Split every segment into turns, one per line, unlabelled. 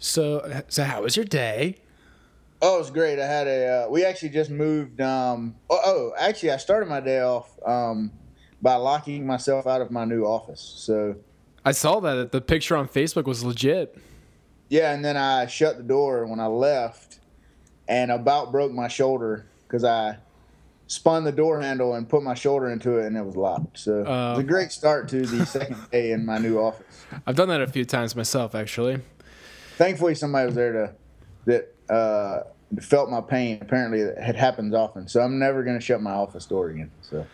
So, so how was your day?
Oh, it was great. I had a. Uh, we actually just moved. Um, oh, oh, actually, I started my day off um, by locking myself out of my new office. So
I saw that the picture on Facebook was legit.
Yeah, and then I shut the door when I left, and about broke my shoulder because I spun the door handle and put my shoulder into it, and it was locked. So uh, it was a uh, great start to the second day in my new office.
I've done that a few times myself, actually.
Thankfully, somebody was there to that uh, felt my pain. Apparently, it happens often, so I'm never going to shut my office door again. So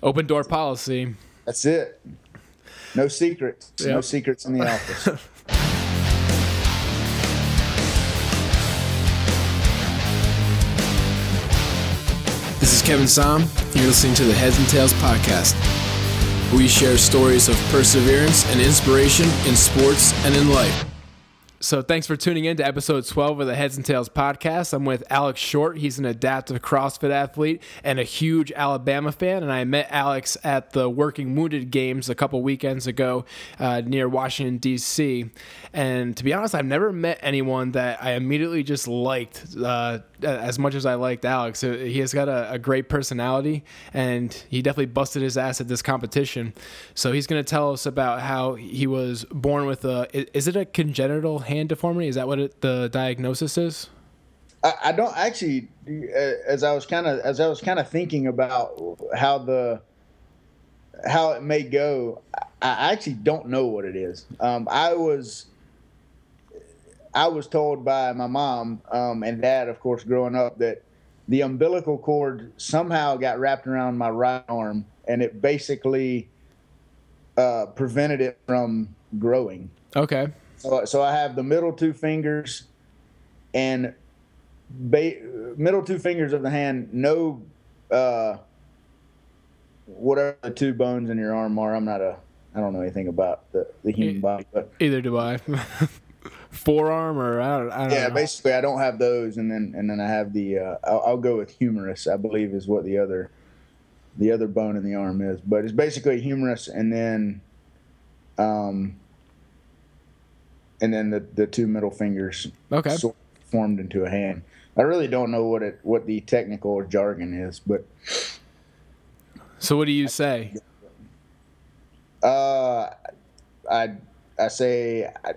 open door policy.
That's it. No secrets. Yep. No secrets in the office.
This is Kevin Som. You're listening to the Heads and Tails podcast. We share stories of perseverance and inspiration in sports and in life.
So, thanks for tuning in to episode 12 of the Heads and Tails podcast. I'm with Alex Short. He's an adaptive CrossFit athlete and a huge Alabama fan. And I met Alex at the Working Wounded Games a couple weekends ago uh, near Washington, D.C. And to be honest, I've never met anyone that I immediately just liked uh, as much as I liked Alex. Uh, he has got a, a, great personality and he definitely busted his ass at this competition. So, he's going to tell us about how he was born with a, is it a congenital hand deformity? Is that what it, the diagnosis is?
I, I don't actually. As I was kind of as I was kind of thinking about how the how it may go, I actually don't know what it is. Um, I was I was told by my mom um, and dad, of course, growing up, that the umbilical cord somehow got wrapped around my right arm, and it basically uh, prevented it from growing.
Okay.
So, so I have the middle two fingers and ba- middle two fingers of the hand. No, uh, whatever the two bones in your arm are. I'm not a. I don't know anything about the, the human body, but
either do I. Forearm or I don't, I don't
yeah,
know.
basically I don't have those, and then and then I have the. Uh, I'll, I'll go with humerus. I believe is what the other, the other bone in the arm is, but it's basically humerus, and then, um, and then the, the two middle fingers
okay
sort of formed into a hand. I really don't know what it what the technical jargon is, but
so what do you say?
Uh, I I say I,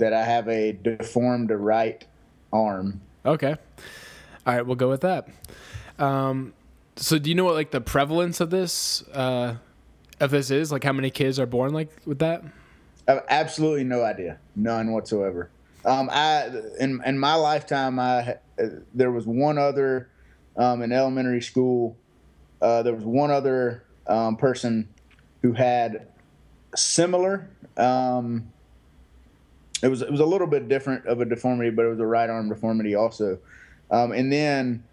that I have a deformed right arm.
Okay, all right, we'll go with that. Um, so do you know what like the prevalence of this uh, of this is? Like how many kids are born like with that?
I have absolutely no idea, none whatsoever. Um, I in in my lifetime, I there was one other um, in elementary school. Uh, there was one other um, person who had similar. Um, it was it was a little bit different of a deformity, but it was a right arm deformity also. Um, and then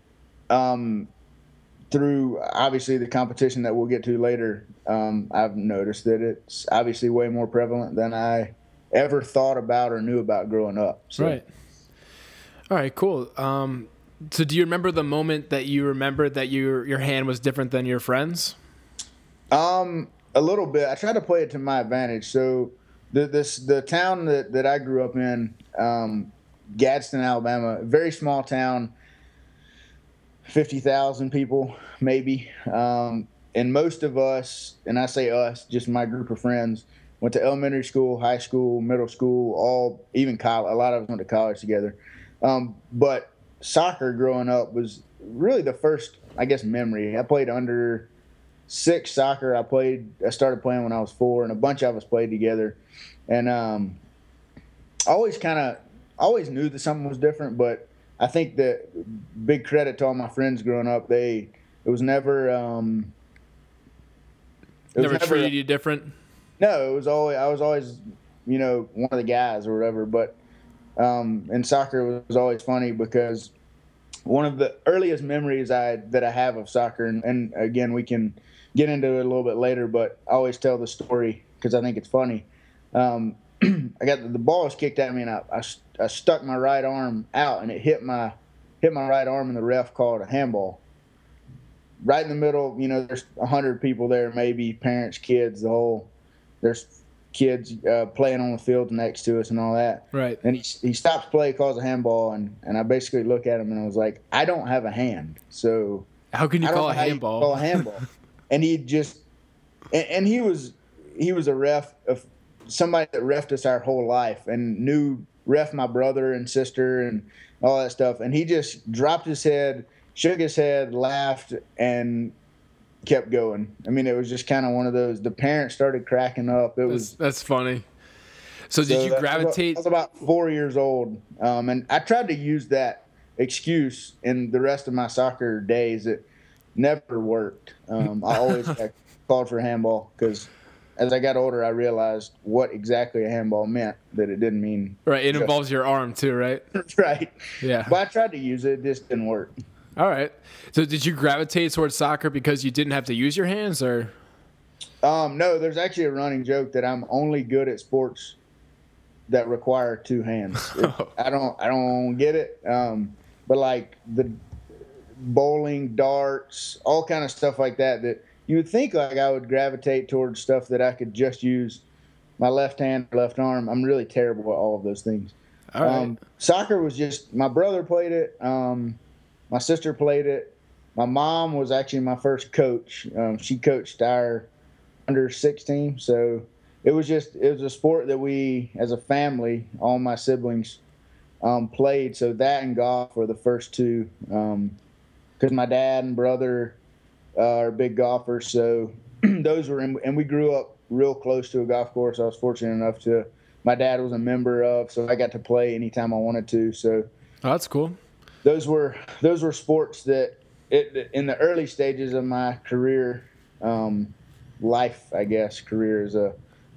um, through obviously the competition that we'll get to later, um, I've noticed that it's obviously way more prevalent than I ever thought about or knew about growing up.
So. Right. All right. Cool. Um, so, do you remember the moment that you remembered that your your hand was different than your friends?
Um, a little bit. I tried to play it to my advantage. So, the this the town that that I grew up in, um, Gadsden, Alabama, very small town. 50,000 people, maybe. Um, and most of us, and I say us, just my group of friends, went to elementary school, high school, middle school, all, even college. A lot of us went to college together. Um, but soccer growing up was really the first, I guess, memory. I played under six soccer. I played, I started playing when I was four, and a bunch of us played together. And um, I always kind of, always knew that something was different, but I think that big credit to all my friends growing up. They it was never um,
it never, was never treated you different.
No, it was always I was always you know one of the guys or whatever. But um, in soccer, it was always funny because one of the earliest memories I that I have of soccer, and, and again we can get into it a little bit later, but I always tell the story because I think it's funny. Um, I got the, the, ball was kicked at me, and I, I, I, stuck my right arm out, and it hit my hit my right arm, and the ref called a handball. Right in the middle, you know, there's hundred people there, maybe parents, kids, the whole. There's kids uh, playing on the field next to us and all that.
Right.
And he he stops play, calls a handball, and and I basically look at him and I was like, I don't have a hand, so
How can you
I
call a
know how you
handball?
Call a handball, and he just and, and he was he was a ref of somebody that refed us our whole life and knew ref my brother and sister and all that stuff, and he just dropped his head, shook his head, laughed, and kept going. I mean, it was just kind of one of those. The parents started cracking up. It
That's,
was
that's funny. So did
so
you
that-
gravitate?
I was about four years old, um, and I tried to use that excuse in the rest of my soccer days. It never worked. Um, I always called for handball because as I got older, I realized what exactly a handball meant. That it didn't mean
Right. It
just-
involves your arm too, right?
right.
Yeah.
But I tried to use it. It just didn't work.
All right. So did you gravitate towards soccer because you didn't have to use your hands, or?
Um, no, there's actually a running joke that I'm only good at sports that require two hands. It- I don't, I don't get it. Um, but like the bowling, darts, all kind of stuff like that. That you would think like I would gravitate towards stuff that I could just use my left hand, left arm. I'm really terrible at all of those things.
All right.
Um, soccer was just my brother played it. Um, my sister played it. My mom was actually my first coach. Um, she coached our under 16, so it was just it was a sport that we, as a family, all my siblings um, played. So that and golf were the first two. Because my dad and brother uh, are big golfers, so those were in, and we grew up real close to a golf course. I was fortunate enough to. My dad was a member of, so I got to play anytime I wanted to. So
oh, that's cool.
those were those were sports that it, in the early stages of my career um, life i guess career as a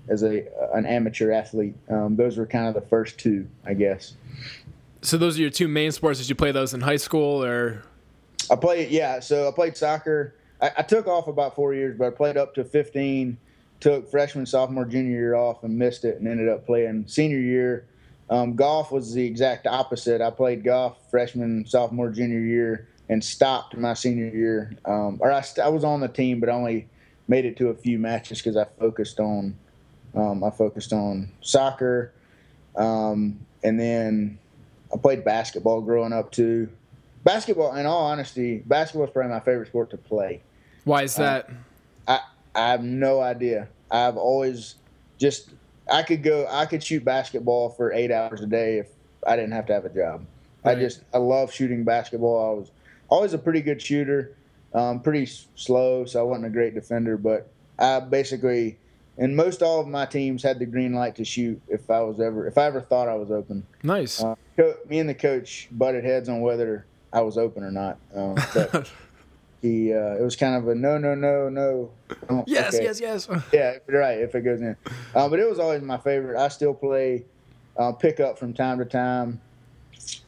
as a an amateur athlete um, those were kind of the first two i guess
So those are your two main sports. Did you play those in high school, or?
I played yeah so i played soccer. I, I took off about four years but i played up to 15 took freshman sophomore junior year off and missed it and ended up playing senior year. Um, golf was the exact opposite. I played golf freshman sophomore junior year and stopped my senior year. Um, or I, st- I was on the team but only made it to a few matches because i focused on um, i focused on soccer. Um, and then i played basketball growing up too basketball in all honesty basketball is probably my favorite sport to play
Why is that?
I I have no idea. I've always just I could go I could shoot basketball for eight hours a day if I didn't have to have a job. I just I love shooting basketball. I was always a pretty good shooter, um, pretty slow, so I wasn't a great defender. But I basically, and most all of my teams had the green light to shoot if I was ever if I ever thought I was open.
nice.
Uh, me and the coach butted heads on whether I was open or not. Um, but he uh, it was kind of a no no no no. Oh,
yes,
okay.
yes, yes.
Yeah, right. If it goes in, uh, but it was always my favorite. I still play uh, pickup from time to time.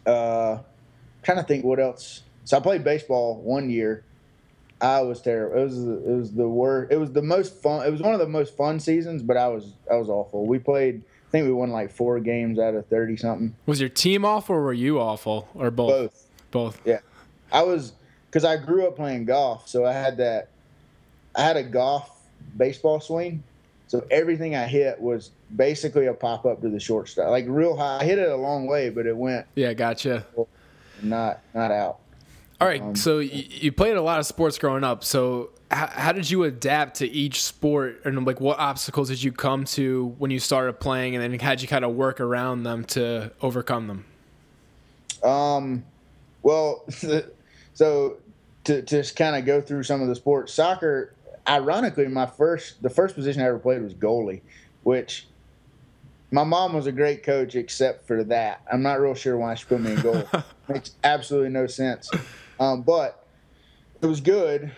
Uh, trying to think what else. So I played baseball one year. I was terrible. It was it was the worst. It was the most fun. It was one of the most fun seasons, but I was I was awful. We played. I think we won like four games out of thirty something.
Was your team awful, or were you awful, or both?
Both.
Both.
Yeah, I was because I grew up playing golf, so I had that. I had a golf baseball swing, so everything I hit was basically a pop up to the shortstop, like real high. I hit it a long way, but it went
Yeah, gotcha.
not not out.
All right,
Um,
so you, you played a lot of sports growing up. So how, how did you adapt to each sport, and like what obstacles did you come to when you started playing, and then how'd you kind of work around them to overcome them?
Um, well, so to to just kind of go through some of the sports, soccer. Ironically, my first the first position I ever played was goalie, which my mom was a great coach except for that. I'm not real sure why she put me in goal. Makes absolutely no sense. Um, but it was good.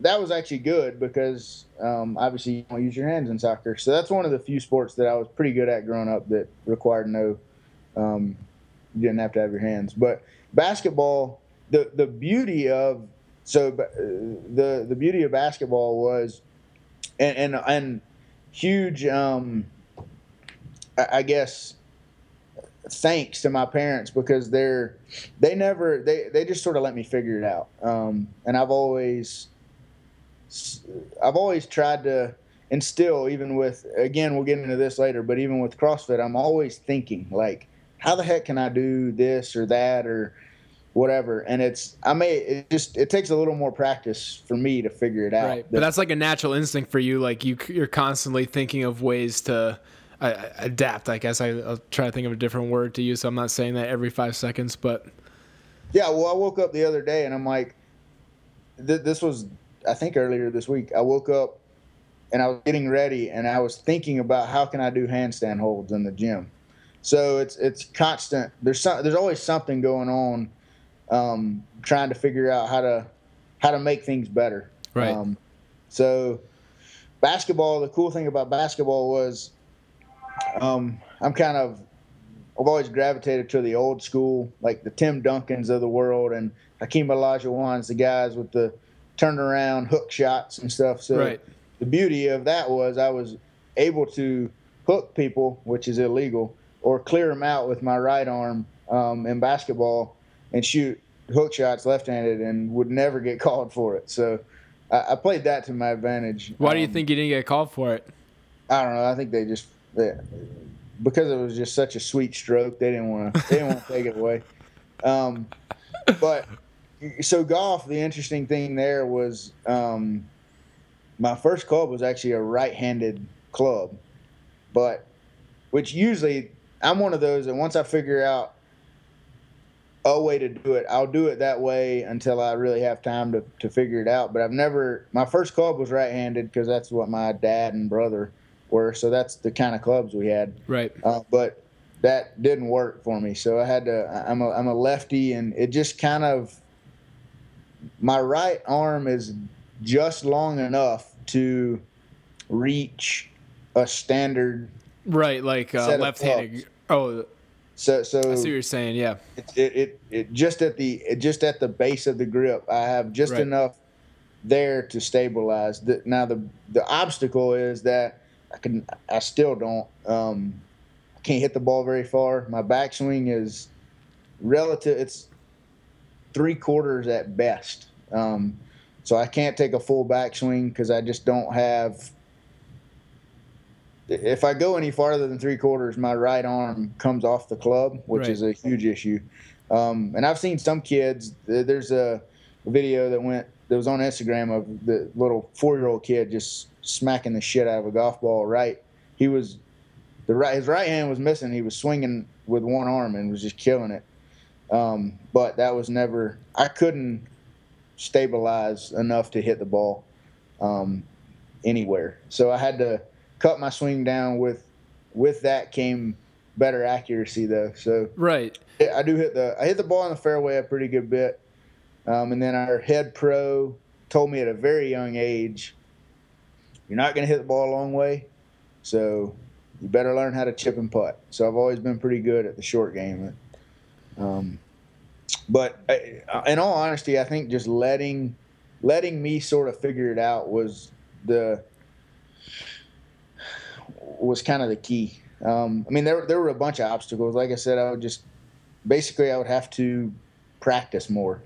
That was actually good because um, obviously you don't use your hands in soccer. So that's one of the few sports that I was pretty good at growing up that required no um, you didn't have to have your hands. But basketball, the the beauty of so uh, the the beauty of basketball was, and and, and huge, um, I, guess, thanks to my parents because they're they never they they just sort of let me figure it out. Um, and I've always I've always tried to instill even with again, we'll get into this later, but even with CrossFit, I'm always thinking like, how the heck can I do this or that or whatever? And it's I may it just it takes a little more practice for me to figure it out.
Right, but that's like a natural instinct for you. Like you, you're constantly thinking of ways to uh, adapt. I guess I, will try to think of a different word to use. So I'm not saying that every five seconds, but
yeah. Well, I woke up the other day and I'm like, th- this was I think earlier this week. I woke up and I was getting ready and I was thinking about how can I do handstand holds in the gym. So it's it's constant. There's some, there's always something going on, um, trying to figure out how to how to make things better.
Right. Um,
so basketball. The cool thing about basketball was, um, I'm kind of I've always gravitated to the old school, like the Tim Duncans of the world and Hakeem Olajuwon's, the guys with the turnaround hook shots and stuff. So
right
the beauty of that was I was able to hook people, which is illegal, or clear them out with my right arm um, in basketball and shoot hook shots left-handed and would never get called for it. So I, I played that to my advantage.
Why do you um, think you didn't get called for it?
I don't know. I think they just they, because it was just such a sweet stroke. They didn't want to. They didn't want to take it away. Um, but so golf. The interesting thing there was um, my first club was actually a right-handed club, but which usually I'm one of those and once I figure out a way to do it, I'll do it that way until I really have time to, to figure it out. But I've never my first club was right-handed because that's what my dad and brother were, so that's the kind of clubs we had.
Right.
Uh, but that didn't work for me, so I had to. I'm a I'm a lefty, and it just kind of my right arm is just long enough to reach a standard
right like uh, left-handed oh
so so
I see what you're saying yeah
it, it it, just at the it just at the base of the grip I have just right. enough there to stabilize the, now the the obstacle is that I can I still don't um I can't hit the ball very far my backswing is relative it's three quarters at best um so I can't take a full backswing because I just don't have. If I go any farther than three quarters, my right arm comes off the club, which right. is a huge issue. Um, and I've seen some kids. There's a video that went that was on Instagram of the little four-year-old kid just smacking the shit out of a golf ball. Right, he was the right his right hand was missing. He was swinging with one arm and was just killing it. Um, but that was never. I couldn't stabilize enough to hit the ball um, anywhere. So I had to cut my swing down. With with that came better accuracy though. So
right,
I do hit the I hit the ball in the fairway a pretty good bit. Um, and then our head pro told me at a very young age, you're not going to hit the ball a long way, so you better learn how to chip and putt. So I've always been pretty good at the short game. Um, but uh, in all honesty, I think just letting letting me sort of figure it out was the was kind of the key. Um, I mean, there there were a bunch of obstacles. Like I said, I would just basically I would have to practice more.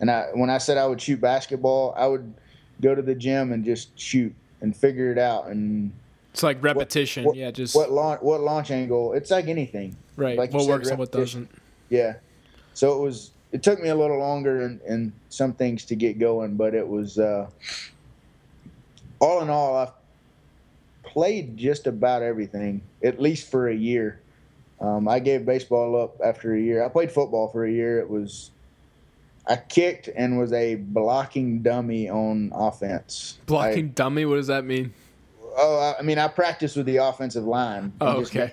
And I when I said I would shoot basketball, I would go to the gym and just shoot and figure it out and
it's like repetition.
What, what,
yeah, just
what launch what launch angle. It's like anything.
Right.
Like
what said, works and what doesn't.
Yeah. So it was. It took me a little longer and, and some things to get going, but it was. Uh, all in all, I've played just about everything, at least for a year. Um, I gave baseball up after a year. I played football for a year. It was I kicked and was a blocking dummy on offense.
Blocking I, dummy? What does that mean?
Oh, I mean, I practiced with the offensive line.
Oh, okay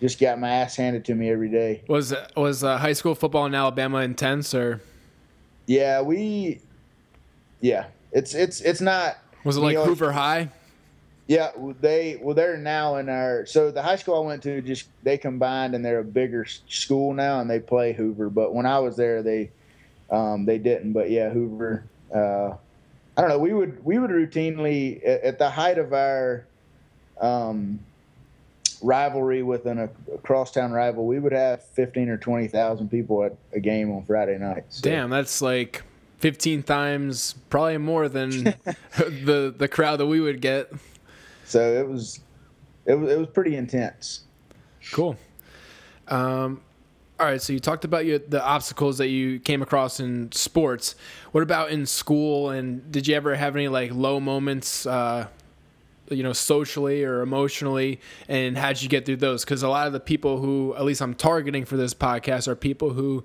just got my ass handed to me every day.
Was was uh, high school football in Alabama intense or?
Yeah, we. Yeah, it's it's it's not.
Was it like know, Hoover High?
Yeah, they well they're now in our so the high school I went to just they combined and they're a bigger school now and they play Hoover. But when I was there, they um, they didn't. But yeah, Hoover. Uh, I don't know. We would we would routinely at, at the height of our um, rivalry with an, a, a crosstown rival, we would have fifteen or twenty thousand people at a game on Friday night.
So. Damn, that's like fifteen times, probably more than the the crowd that we would get.
So it was, it was, it was pretty intense.
Cool. Um, all right, so you talked about your, the obstacles that you came across in sports. What about in school? And did you ever have any like low moments, uh, you know, socially or emotionally? And how did you get through those? Because a lot of the people who, at least I'm targeting for this podcast, are people who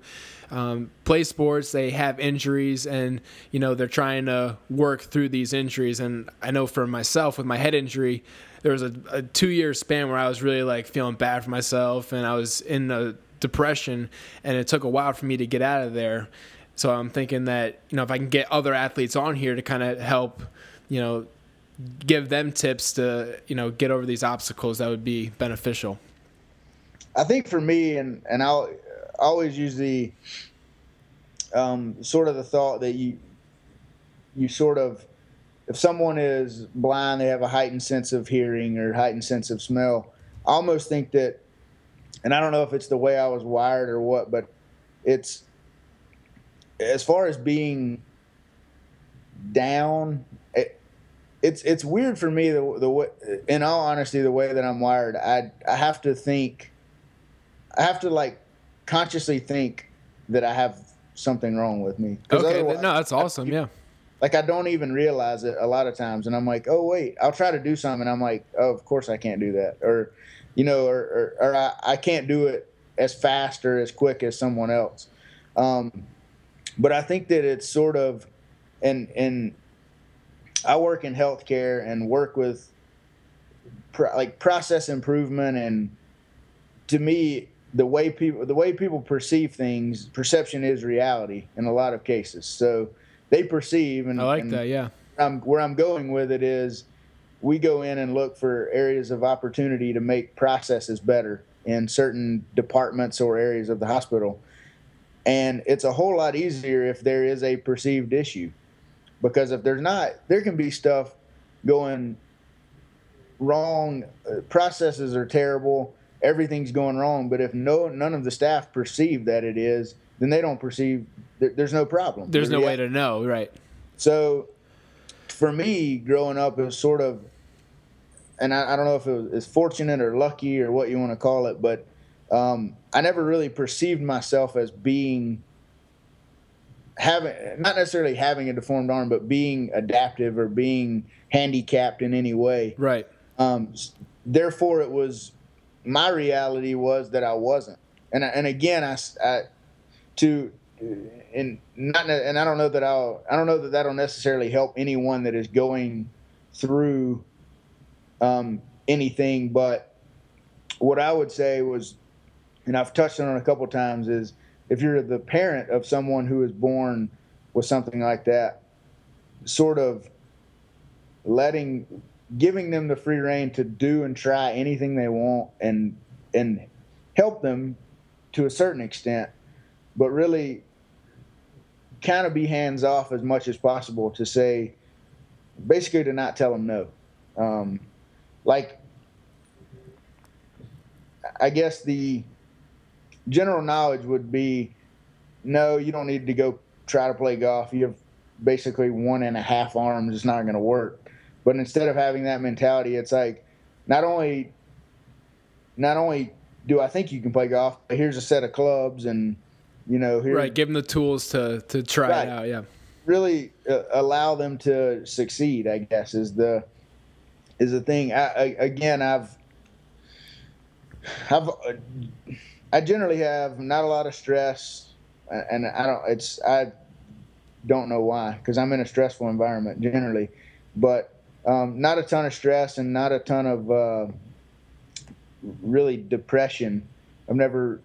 um, play sports. They have injuries, and you know they're trying to work through these injuries. And I know for myself, with my head injury, there was a, a two year span where I was really like feeling bad for myself, and I was in a depression, and it took a while for me to get out of there. So I'm thinking that you know if I can get other athletes on here to kind of help, you know, give them tips to you know get over these obstacles, that would be beneficial.
I think for me, and and I'll always use the um, sort of the thought that you you sort of if someone is blind, they have a heightened sense of hearing or heightened sense of smell. I almost think that and I don't know if it's the way I was wired or what, but it's as far as being down. It, it's it's weird for me the the way, in all honesty, the way that I'm wired. I I have to think. I have to like consciously think that I have something wrong with me.
Okay, no, that's awesome.
I,
yeah.
Like I don't even realize it a lot of times, and I'm like, oh wait, I'll try to do something, and I'm like, oh, of course I can't do that, or you know, or, or, or I, I, can't do it as fast or as quick as someone else. Um, but I think that it's sort of, and and I work in healthcare and work with pro, like process improvement, and to me, the way people the way people perceive things, perception is reality in a lot of cases. So they perceive, and
I like
and
that, yeah.
I'm, where I'm going with it is we go in and look for areas of opportunity to make processes better in certain departments or areas of the hospital. And it's a whole lot easier if there is a perceived issue. Because if there's not, there can be stuff going wrong. Uh, processes are terrible. Everything's going wrong. But if no none of the staff perceive that it is, then they don't perceive. there's no problem.
There's no way to know, right?
So, for me, growing up, it was sort of and I, I, don't know if it was fortunate or lucky or what you want to call it, but um, I never really perceived myself as being having not necessarily having a deformed arm, but being adaptive or being handicapped in any way.
Right.
Um, therefore, it was my reality was that I wasn't, and I, and again, I, I to and not and I don't know that I'll I don't know that that'll necessarily help anyone that is going through um, anything. But what I would say was, and I've touched on it a couple times, is if you're the parent of someone who is born with something like that, sort of letting giving them the free rein to do and try anything they want and and help them to a certain extent but really kind of be hands off as much as possible to say basically to not tell them no um, like I guess the general knowledge would be no, you don't need to go try to play golf. You have basically one and a half arms. It's not going to work. But instead of having that mentality, it's like not only not only do I think you can play golf, but here's a set of clubs and you know here
right. Give them the tools to to try right. it out. Yeah,
really uh, allow them to succeed. I guess is the is a thing. I, I, again, I've, I've, I generally have not a lot of stress, and I don't. It's I don't know why because I'm in a stressful environment generally, but um, not a ton of stress and not a ton of uh, really depression. I've never,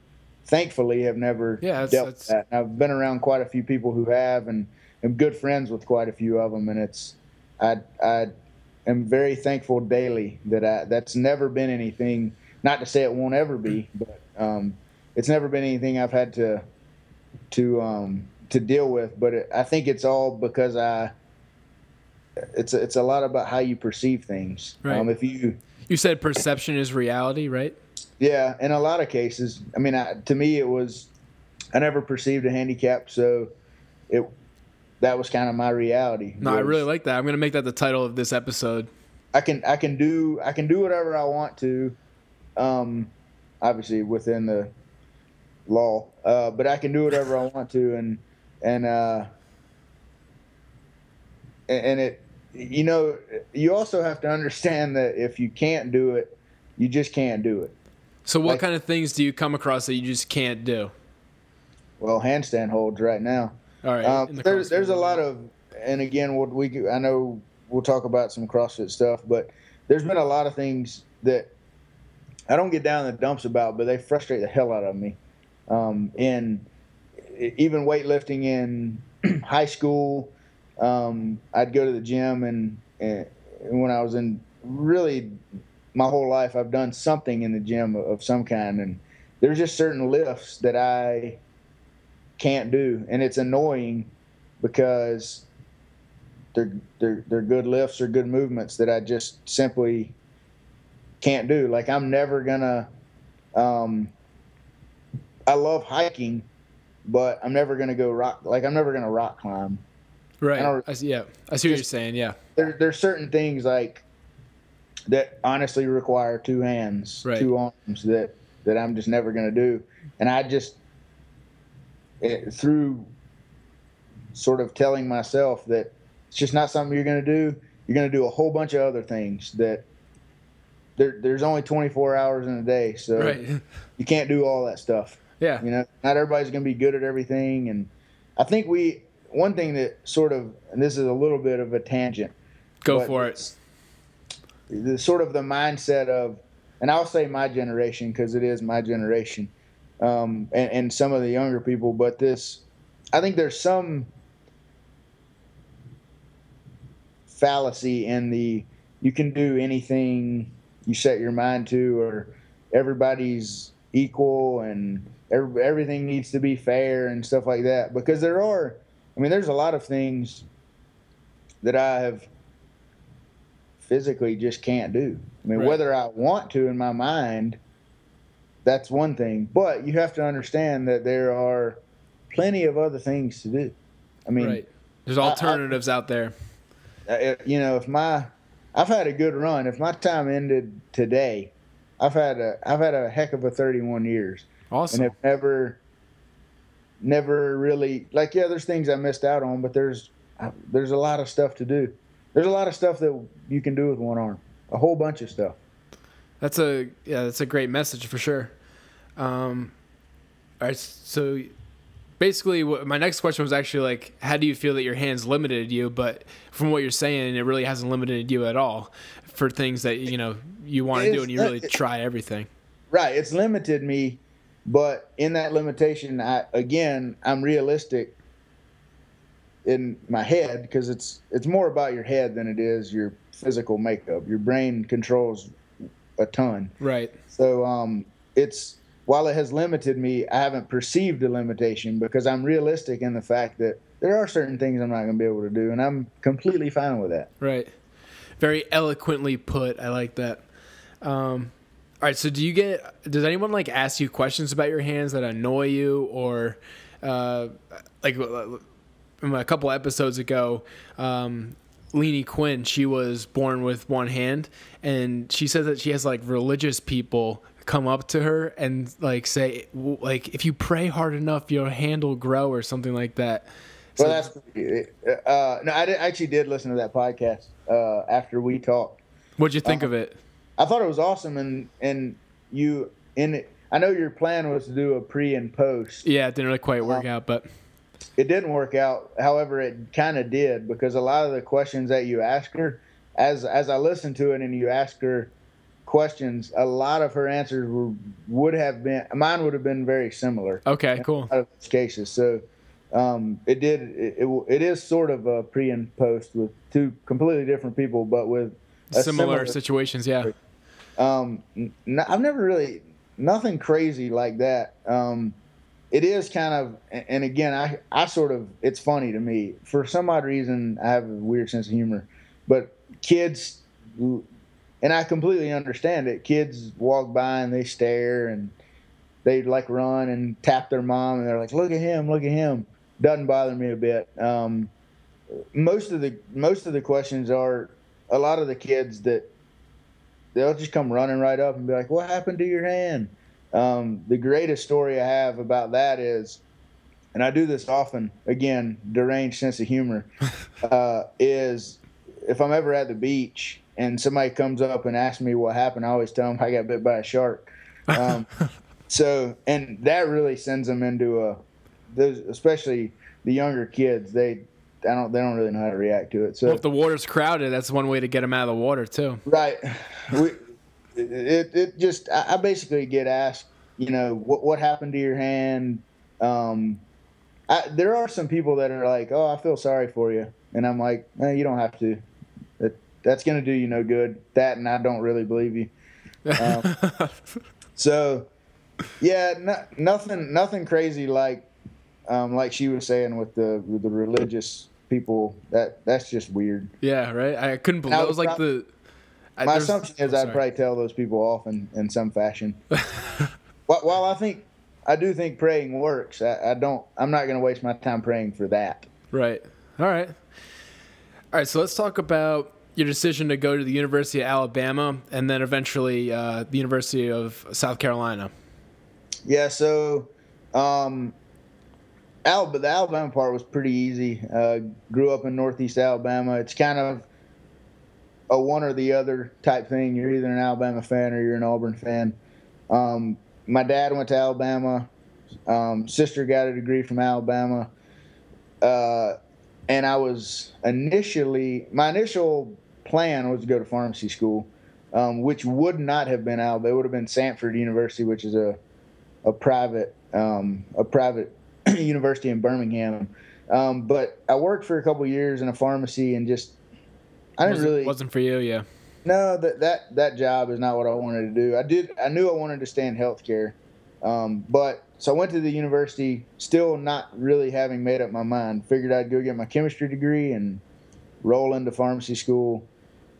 thankfully, have never
yeah,
dealt with that. I've been around quite a few people who have, and am good friends with quite a few of them, and it's I I am very thankful daily that I, that's never been anything. Not to say it won't ever be, but um, it's never been anything I've had to to um, to deal with. But it, I think it's all because I. It's it's a lot about how you perceive things.
Right. Um,
if you
you said perception is reality, right?
Yeah, in a lot of cases. I mean, I, to me, it was I never perceived a handicap, so it that was kind of my reality.
No,
was,
I really like that. I'm going to make that the title of this episode.
I can I can do I can do whatever I want to, um, obviously within the law, uh, but I can do whatever I want to, and and uh, and it you know you also have to understand that if you can't do it, you just can't do it.
So, what
Like-
kind of things do you come across that you just can't do?
Well, handstand holds right now.
All right.
Um,
the
there's there's a lot of, and again, what we I know we'll talk about some CrossFit stuff, but there's been a lot of things that I don't get down in the dumps about, but they frustrate the hell out of me. Um, in even weightlifting in high school, um, I'd go to the gym, and, and when I was in really my whole life, I've done something in the gym of, some kind, and there's just certain lifts that I can't do, and it's annoying because they're they're they're good lifts or good movements that I just simply can't do. Like I'm never gonna. Um, I love hiking, but I'm never gonna go rock. Like I'm never gonna rock climb.
Right.
I
I see, yeah. I see what you're saying. Yeah.
There there's certain things like that honestly require two hands,
Right.
two arms that that I'm just never gonna do, and I just it, through sort of telling myself that it's just not something you're going to do. You're going to do a whole bunch of other things that there, there's only 24 hours in a day, so
Right.
you can't do all that stuff.
Yeah.
You know, not everybody's going to be good at everything, and I think we one thing that sort of and this is a little bit of a tangent.
Go for it.
The sort of the mindset of, and I'll say my generation because it is my generation, um, and, and some of the younger people. But this, I think there's some fallacy in the you can do anything you set your mind to, or everybody's equal and every, everything needs to be fair and stuff like that. Because there are, I mean, there's a lot of things that I have physically just can't do. I mean,
Right.
whether I want to in my mind, that's one thing. But you have to understand that there are plenty of other things to do. I mean,
right. There's
I- I-
alternatives out there.
uh, you know, if my I've had a good run. If my time ended today, I've had a I've had a heck of a 31 years,
Awesome.
and have never never really like yeah. There's things I missed out on, but there's there's a lot of stuff to do. There's a lot of stuff that you can do with one arm. A whole bunch of stuff.
That's a yeah, that's a great message for sure. Um, all right, so basically, what, my next question was actually like, how do you feel that your hands limited you? But from what you're saying, it really hasn't limited you at all for things that you know you want to do, and you really try everything.
Right. It's limited me, but in that limitation, I again I'm realistic in my head because it's it's more about your head than it is your physical makeup. Your brain controls a ton.
Right.
So um, it's while it has limited me, I haven't perceived a limitation because I'm realistic in the fact that there are certain things I'm not going to be able to do, and I'm completely fine with that.
Right. Very eloquently put. I like that. Um, all right. So, do you get? Does anyone like ask you questions about your hands that annoy you, or uh, like a couple episodes ago, um, Leanie Quinn, she was born with one hand, and she says that she has like religious people come up to her and like say, like, if you pray hard enough, your hand will grow, or something like that. So-
Well, that's uh, no. I did, actually did listen to that podcast uh, after we talked.
What'd you think of it?
I thought it was awesome, and and you in it. I know your plan was to do a pre and post.
Yeah, it didn't really quite work
Uh,
out, but
It didn't work out. However, it kind of did because a lot of the questions that you ask her, as as I listened to it, and you ask her questions, a lot of her answers were would have been mine would have been very similar.
okay, cool.
of cases. So um, it did. It, it, it is sort of a pre and post with two completely different people, but with a
Similar situations, yeah.
Um, n- I've never really nothing crazy like that. Um, it is kind of, and again, I I sort of it's funny to me for some odd reason. I have a weird sense of humor, but kids, and I completely understand it. Kids walk by and they stare and they like run and tap their mom and they're like, "Look at him! Look at him!" Doesn't bother me a bit. Um, most of the most of the questions are a lot of the kids that they'll just come running right up and be like, "What happened to your hand?" Um, the greatest story I have about that is, and I do this often. Again, deranged sense of humor uh, is if I'm ever at the beach and somebody comes up and asks me what happened, I always tell them I got bit by a shark. Um, so, and that really sends them into a, those, especially the younger kids. They, I don't, they don't really know how to react to it. So,
well, if the water's crowded, that's one way to get them out of the water too.
Right. We, it, it just, I basically get asked, you know, what, what happened to your hand? Um, I, there are some people that are like, oh, I feel sorry for you. And I'm like, eh, you don't have to. That, that's going to do you no good. That, and I don't really believe you. Um, so, yeah, no, nothing, nothing crazy like, um, like she was saying with the with the religious people. That that's just weird.
Yeah, right. I couldn't believe. That was like the.
I, my assumption is oh, I'd probably tell those people off in, in some fashion. while, while I think I do think praying works, I, I don't. I'm not going to waste my time praying for that.
Right. All right. All right. So let's talk about your decision to go to the University of Alabama and then eventually uh, the University of South Carolina.
Yeah. So, um, Alabama, the Alabama part was pretty easy. Uh, grew up in Northeast Alabama. It's kind of a one or the other type thing. You're either an Alabama fan or you're an Auburn fan. Um, my dad went to Alabama. Um, sister got a degree from Alabama. Uh, and I was initially, my initial plan was to go to pharmacy school, um, which would not have been Alabama. It would have been Samford University, which is a, a private, um, a private university in Birmingham. Um, but I worked for a couple years in a pharmacy and just I didn't
wasn't,
really
wasn't for you, yeah.
No, that that that job is not what I wanted to do. I did I knew I wanted to stay in healthcare, um, but so I went to the university, still not really having made up my mind. Figured I'd go get my chemistry degree and roll into pharmacy school.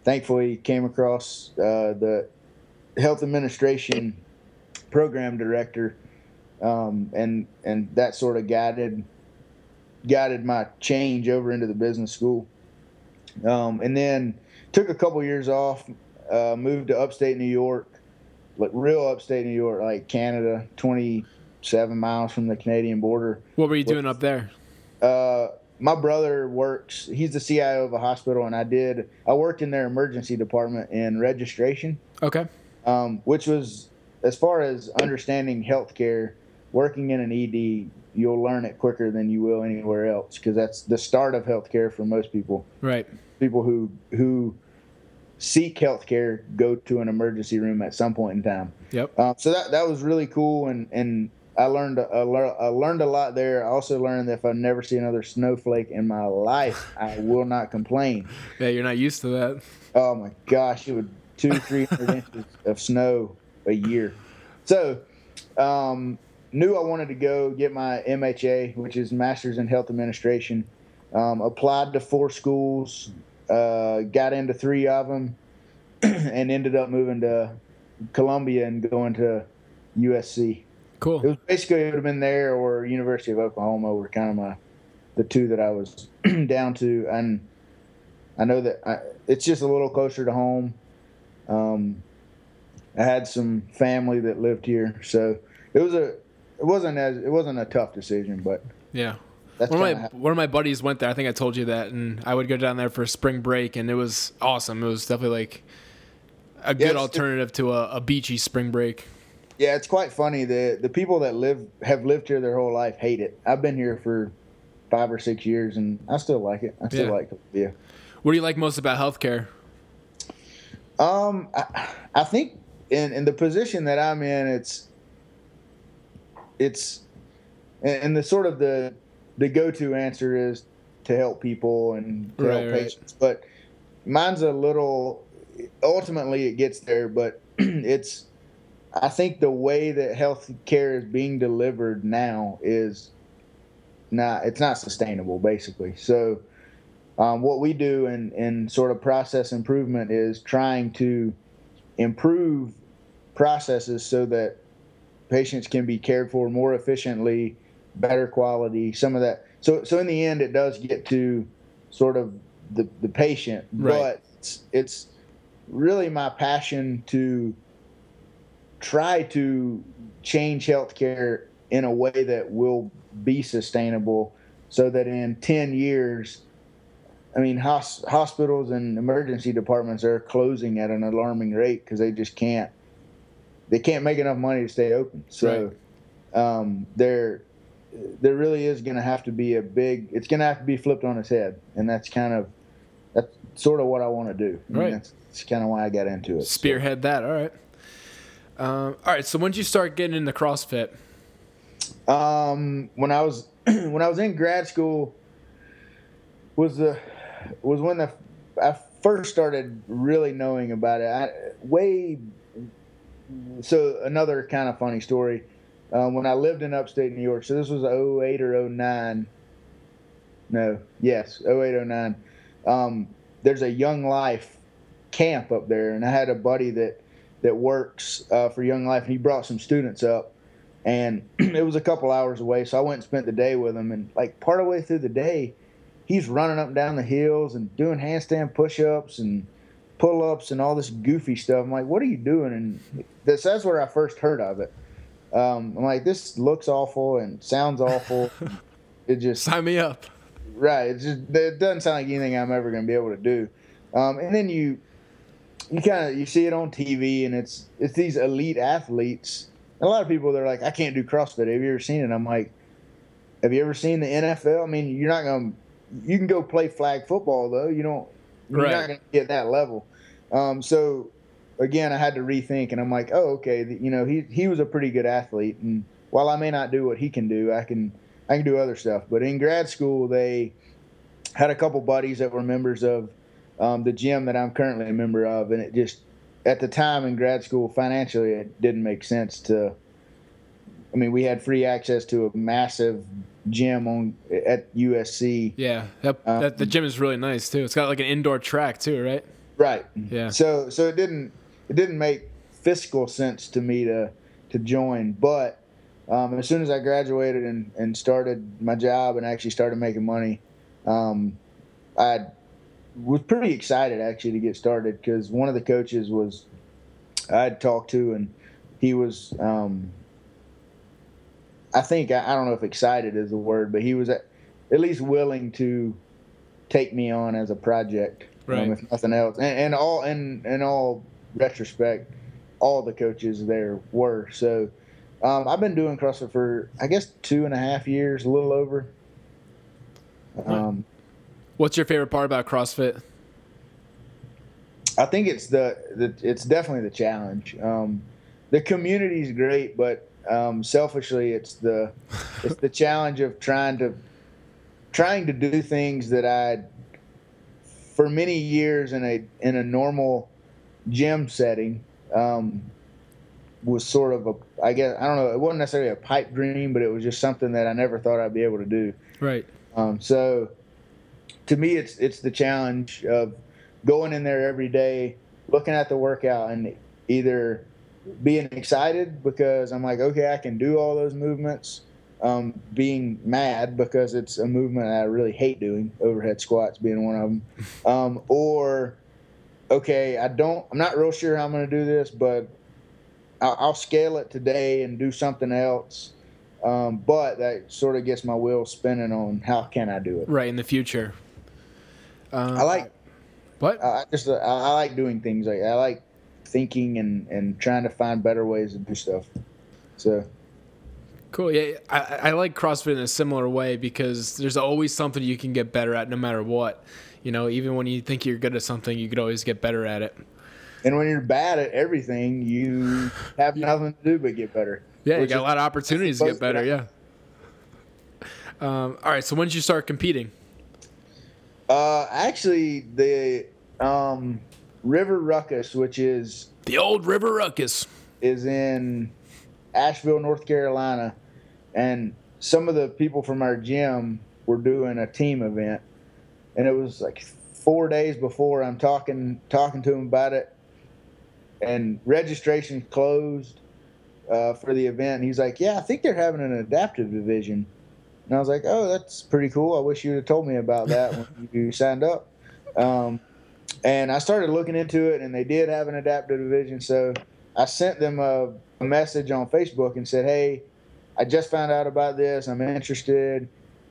Thankfully, came across uh, the health administration program director um, and and that sort of guided guided my change over into the business school. Um, and then took a couple years off, uh, moved to upstate New York, like real upstate New York, like Canada, twenty seven miles from the Canadian border.
What were you doing up there?
Uh, my brother works. He's the CIO of a hospital, and I did. I worked in their emergency department in registration.
Okay.
Um, which was as far as understanding healthcare working in an ED, you'll learn it quicker than you will anywhere else because that's the start of healthcare for most people.
Right.
People who who seek healthcare go to an emergency room at some point in time.
Yep.
Um, so that that was really cool, and and I learned a, I learned a lot there. I also learned that if I never see another snowflake in my life, I will not complain.
Yeah, you're not used to that.
Oh my gosh, it would two three hundred inches of snow a year. So, um, knew I wanted to go get my MHA, which is Master's in Health Administration. Um, applied to four schools, uh, got into three of them, and ended up moving to Columbia and going to USC.
Cool.
It was basically it would have been there or University of Oklahoma were kind of my the two that I was down to, and I know that I, it's just a little closer to home. Um, I had some family that lived here, so it was a it wasn't as it wasn't a tough decision, but
yeah. one of my how- one of my buddies went there. I think I told you that, and I would go down there for spring break, and it was awesome. It was definitely like a good yeah, alternative to a, a, beachy spring break.
Yeah, it's quite funny. the The people that live have lived here their whole life hate it. I've been here for five or six years, and I still like it. I still yeah. like it. Yeah.
What do you like most about healthcare?
Um, I, I think in in the position that I'm in, it's it's and the sort of the the go-to answer is to help people and to right, help patients but mine's a little ultimately it gets there but it's i think the way that health care is being delivered now is not it's not sustainable basically. So um, what we do in, in sort of process improvement is trying to improve processes so that patients can be cared for more efficiently, better quality, some of that. So, so in the end, it does get to sort of the, the patient,
Right.
but it's, it's really my passion to try to change healthcare in a way that will be sustainable so that in 10 years I mean, hos- hospitals and emergency departments are closing at an alarming rate because they just can't. They can't make enough money to stay open. So, um, there, there really is going to have to be a big. It's going to have to be flipped on its head, and that's kind of, that's sort of what I want to do. I mean,
Right.
That's, that's kind of why I got into it.
Spearhead that. All right. Um, all right. So when did you start getting into CrossFit?
Um, when I was when I was in grad school, was the was when the I first started really knowing about it. I, way so another kind of funny story. Um, when I lived in upstate New York, so this was 08 or 09. No, yes, 08, 09. Um, there's a Young Life camp up there, and I had a buddy that that works uh, for Young Life, and he brought some students up and it was a couple hours away. So I went and spent the day with him, and like part of the way through the day, he's running up and down the hills and doing handstand push-ups and pull-ups and all this goofy stuff. I'm like, what are you doing? And that's that's where I first heard of it. Um, I'm like, this looks awful and sounds awful. it just
Sign me up.
right. It just it doesn't sound like anything I'm ever going to be able to do. Um, and then you you kind of you see it on TV, and it's it's these elite athletes. And a lot of people they're like, I can't do CrossFit. Have you ever seen it? I'm like, Have you ever seen the NFL? I mean, you're not going. to You can go play flag football though. You don't. You're
Right.
not going to get that level. Um, so again, I had to rethink, and I'm like, oh, okay. You know, he he was a pretty good athlete, and while I may not do what he can do, I can I can do other stuff. But in grad school, they had a couple buddies that were members of um, the gym that I'm currently a member of, and it just at the time in grad school financially it didn't make sense to. I mean, we had free access to a massive gym on at USC.
Yeah. That,
Uh,
that, the gym is really nice too. It's got like an indoor track too, right?
Right.
Yeah.
So so it didn't it didn't make fiscal sense to me to to join, but um, as soon as I graduated and, and started my job and actually started making money, um, I was pretty excited actually to get started because one of the coaches was I had talked to and he was um, I think I, I don't know if excited is the word, but he was at, at least willing to take me on as a project,
Right.
um, if nothing else. And, and all in in all retrospect, all the coaches there were. So um, I've been doing CrossFit for I guess two and a half years, a little over. Um,
What's your favorite part about CrossFit?
I think it's the, the it's definitely the challenge. Um, the is great, but um, selfishly, it's the it's the challenge of trying to trying to do things that I for many years in a in a normal gym setting um, was sort of a I guess I don't know it wasn't necessarily a pipe dream, but it was just something that I never thought I'd be able to do.
Right.
Um, so to me, it's it's the challenge of going in there every day, looking at the workout, and either being excited because I'm like, okay, I can do all those movements. Um, being mad because it's a movement I really hate doing, overhead squats being one of them. Um, or okay, I don't, I'm not real sure how I'm going to do this, but I'll, I'll scale it today and do something else. Um, but that sort of gets my wheels spinning on how can I do it.
Right in the future. Uh,
I like
what?
I just I, I like doing things like I like thinking and and trying to find better ways to do stuff. So
Cool. Yeah, I, I like CrossFit in a similar way because there's always something you can get better at, no matter what. You know, even when you think you're good at something, you could always get better at it.
and when you're bad at everything, you have nothing to do but get better.
Yeah, you got a lot of opportunities to get better. Yeah. Um, all right. So when did you start competing?
Uh, actually, the um, River Ruckus, which is
The old River Ruckus.
is in Asheville, North Carolina, and some of the people from our gym were doing a team event, and it was like four days before I'm talking talking to him about it, and registration closed uh, for the event. And he's like, "Yeah, I think they're having an adaptive division," and I was like, "Oh, that's pretty cool. I wish you'd have told me about that when you signed up." Um, and I started looking into it, and they did have an adaptive division. So I sent them a, a message on Facebook and said, "Hey, I just found out about this. I'm interested.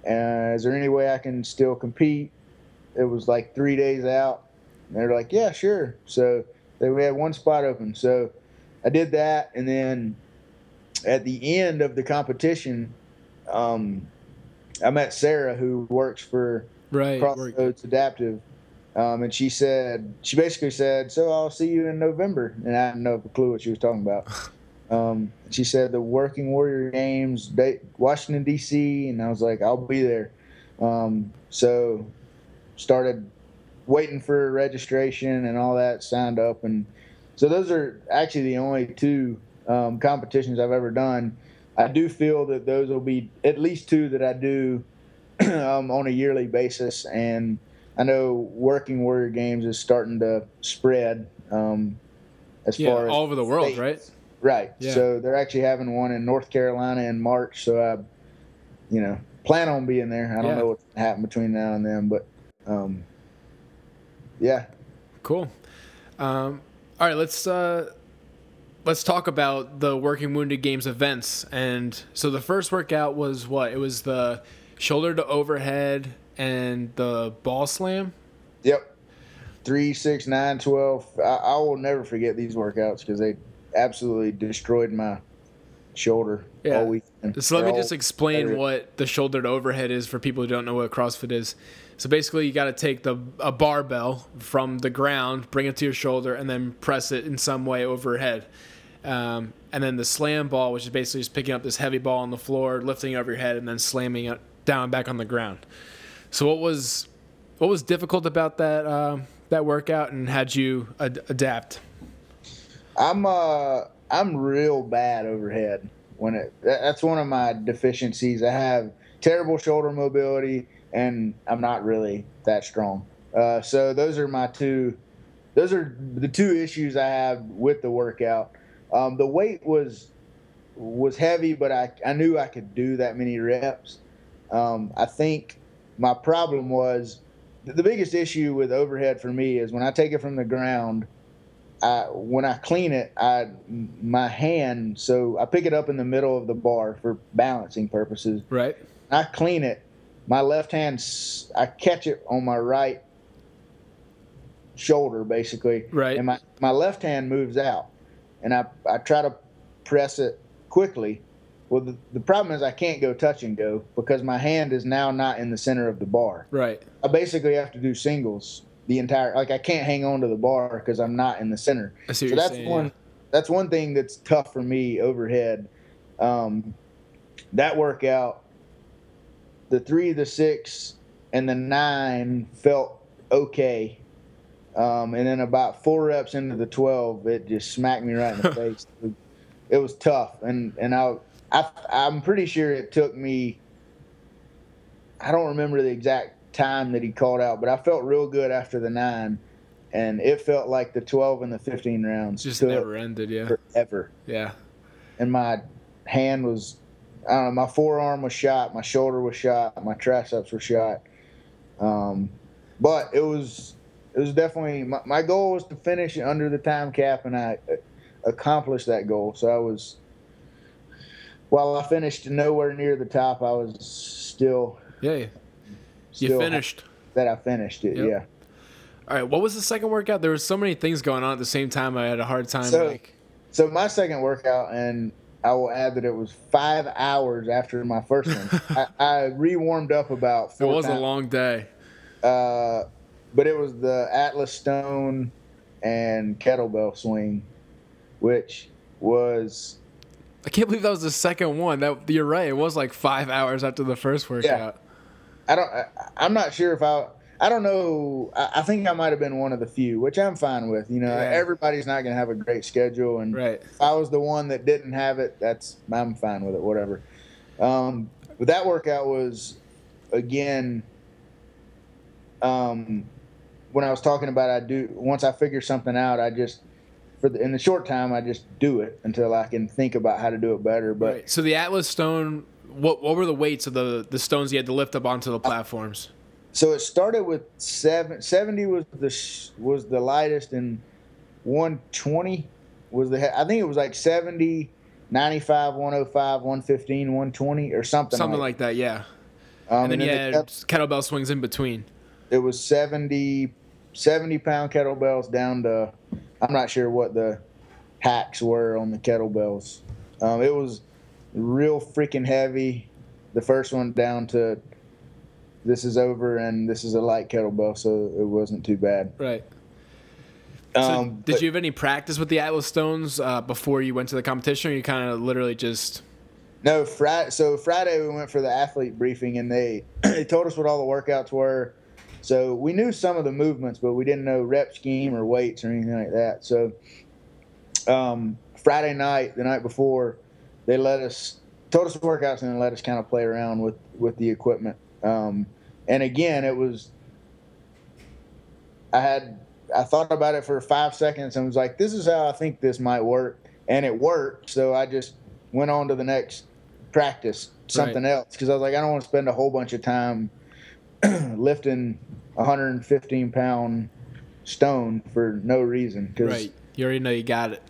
Uh, is there any way I can still compete?" It was like three days out. And they're like, "Yeah, sure." So they we had one spot open. So I did that, and then at the end of the competition, um, I met Sarah, who works for
Right.
Crossroads Adaptive, um, and she said she basically said, "So I'll see you in November," and I didn't know a clue what she was talking about. Um, she said the Working Warrior Games, Washington D.C., and I was like, "I'll be there." Um, so started waiting for registration and all that, signed up, and so those are actually the only two um, competitions I've ever done. I do feel that those will be at least two that I do um, on a yearly basis, and I know Working Warrior Games is starting to spread um, as
Yeah,
far as
all over the world,
states.
right?
Right.
Yeah.
So they're actually having one in North Carolina in March. So I, you know, plan on being there. I don't
Yeah.
know what's gonna happen between now and then, but um, yeah.
Cool. Um, all right, let's uh, let's talk about the Working Wounded Games events. And so the first workout was what? It was the shoulder to overhead and the ball slam.
Yep. Three, six, nine, twelve. I, I will never forget these workouts because they absolutely destroyed my shoulder
Yeah.
all weekend.
So let me just explain what the shouldered overhead is for people who don't know what CrossFit is. So basically, you got to take the a barbell from the ground, bring it to your shoulder, and then press it in some way overhead. Um, and then the slam ball, which is basically just picking up this heavy ball on the floor, lifting it over your head, and then slamming it down back on the ground. So what was what was difficult about that um, that workout, and how'd you ad- adapt?
I'm uh I'm real bad overhead when it that- that's one of my deficiencies. I have terrible shoulder mobility and I'm not really that strong. Uh, so those are my two those are the two issues I have with the workout. Um, the weight was was heavy, but I, I knew I could do that many reps. Um, I think my problem was the biggest issue with overhead for me is when I take it from the ground, I when I clean it, I my hand so I pick it up in the middle of the bar for balancing purposes.
Right.
I clean it. My left hand, I catch it on my right shoulder, basically.
Right.
And my, my left hand moves out, and I I try to press it quickly. Well, the, the problem is I can't go touch and go because my hand is now not in the center of the bar.
Right.
I basically have to do singles the entire like I can't hang on to the bar because I'm not in the center.
I see
So that's
saying,
one
yeah.
that's one thing that's tough for me overhead. Um, that workout, the three, the six, and the nine felt okay. Um, and then about four reps into the twelve, it just smacked me right in the face. It was, it was tough, and and I, I I'm pretty sure it took me. I don't remember the exact time that he called out, but I felt real good after the nine, and it felt like the twelve and the fifteen rounds
Just never ended. Yeah.
forever.
Yeah.
And my hand was, I don't know, my forearm was shot, my shoulder was shot, my triceps were shot. Um, but it was, it was definitely my, my goal was to finish under the time cap, and I uh, accomplished that goal. So I was, while I finished nowhere near the top, I was still,
Yeah. You
still
finished.
that I finished it.
Yep.
Yeah.
All right, what was the second workout? There was so many things going on at the same time. I had a hard time.
So-
like,
So my second workout, and I will add that it was five hours after my first one. I, I re-warmed up about.
it
Four
was a long day.
Uh, but it was the Atlas Stone and kettlebell swing, which was
I can't believe that was the second one. That you're right. It was like five hours after the first workout. Yeah.
I don't. I, I'm not sure if I. I don't know. I, I think I might have been one of the few, which I'm fine with. You know,
Yeah.
everybody's not going to have a great schedule, and
Right.
if I was the one that didn't have it, that's I'm fine with it. Whatever. Um, but that workout was again. Um, when I was talking about, I do once I figure something out, I just for the, in the short time, I just do it until I can think about how to do it better. But
Right. So the Atlas stone. What what were the weights of the the stones you had to lift up onto the platforms?
so it started with seven, 70 was the was the lightest and 120 was the I think it was like 70 95 105 115 120 or something
Something
like,
like that, yeah.
um,
And then
the
you had
ket-
kettlebell swings in between.
it was 70 70 pound kettlebells down to i'm not sure what the hacks were on the kettlebells um, it was real freaking heavy the first one down to this is over and this is a light kettlebell so it wasn't too bad
Right. So
um,
did
but-
you have any practice with the Atlas Stones uh, before you went to the competition, or you kind of literally just
No, Friday. So Friday we went for the athlete briefing, and they they told us what all the workouts were. So we knew some of the movements, but we didn't know rep scheme or weights or anything like that. So um, Friday night, the night before, they let us told us the workouts and then let us kind of play around with with the equipment. Um, and again, it was I had I thought about it for five seconds and was like, "This is how I think this might work," and it worked. So I just went on to the next practice, something else, because I was like, I don't want to spend a whole bunch of time lifting 115 pound stone for no reason. 'cause-
right? You already know you got it.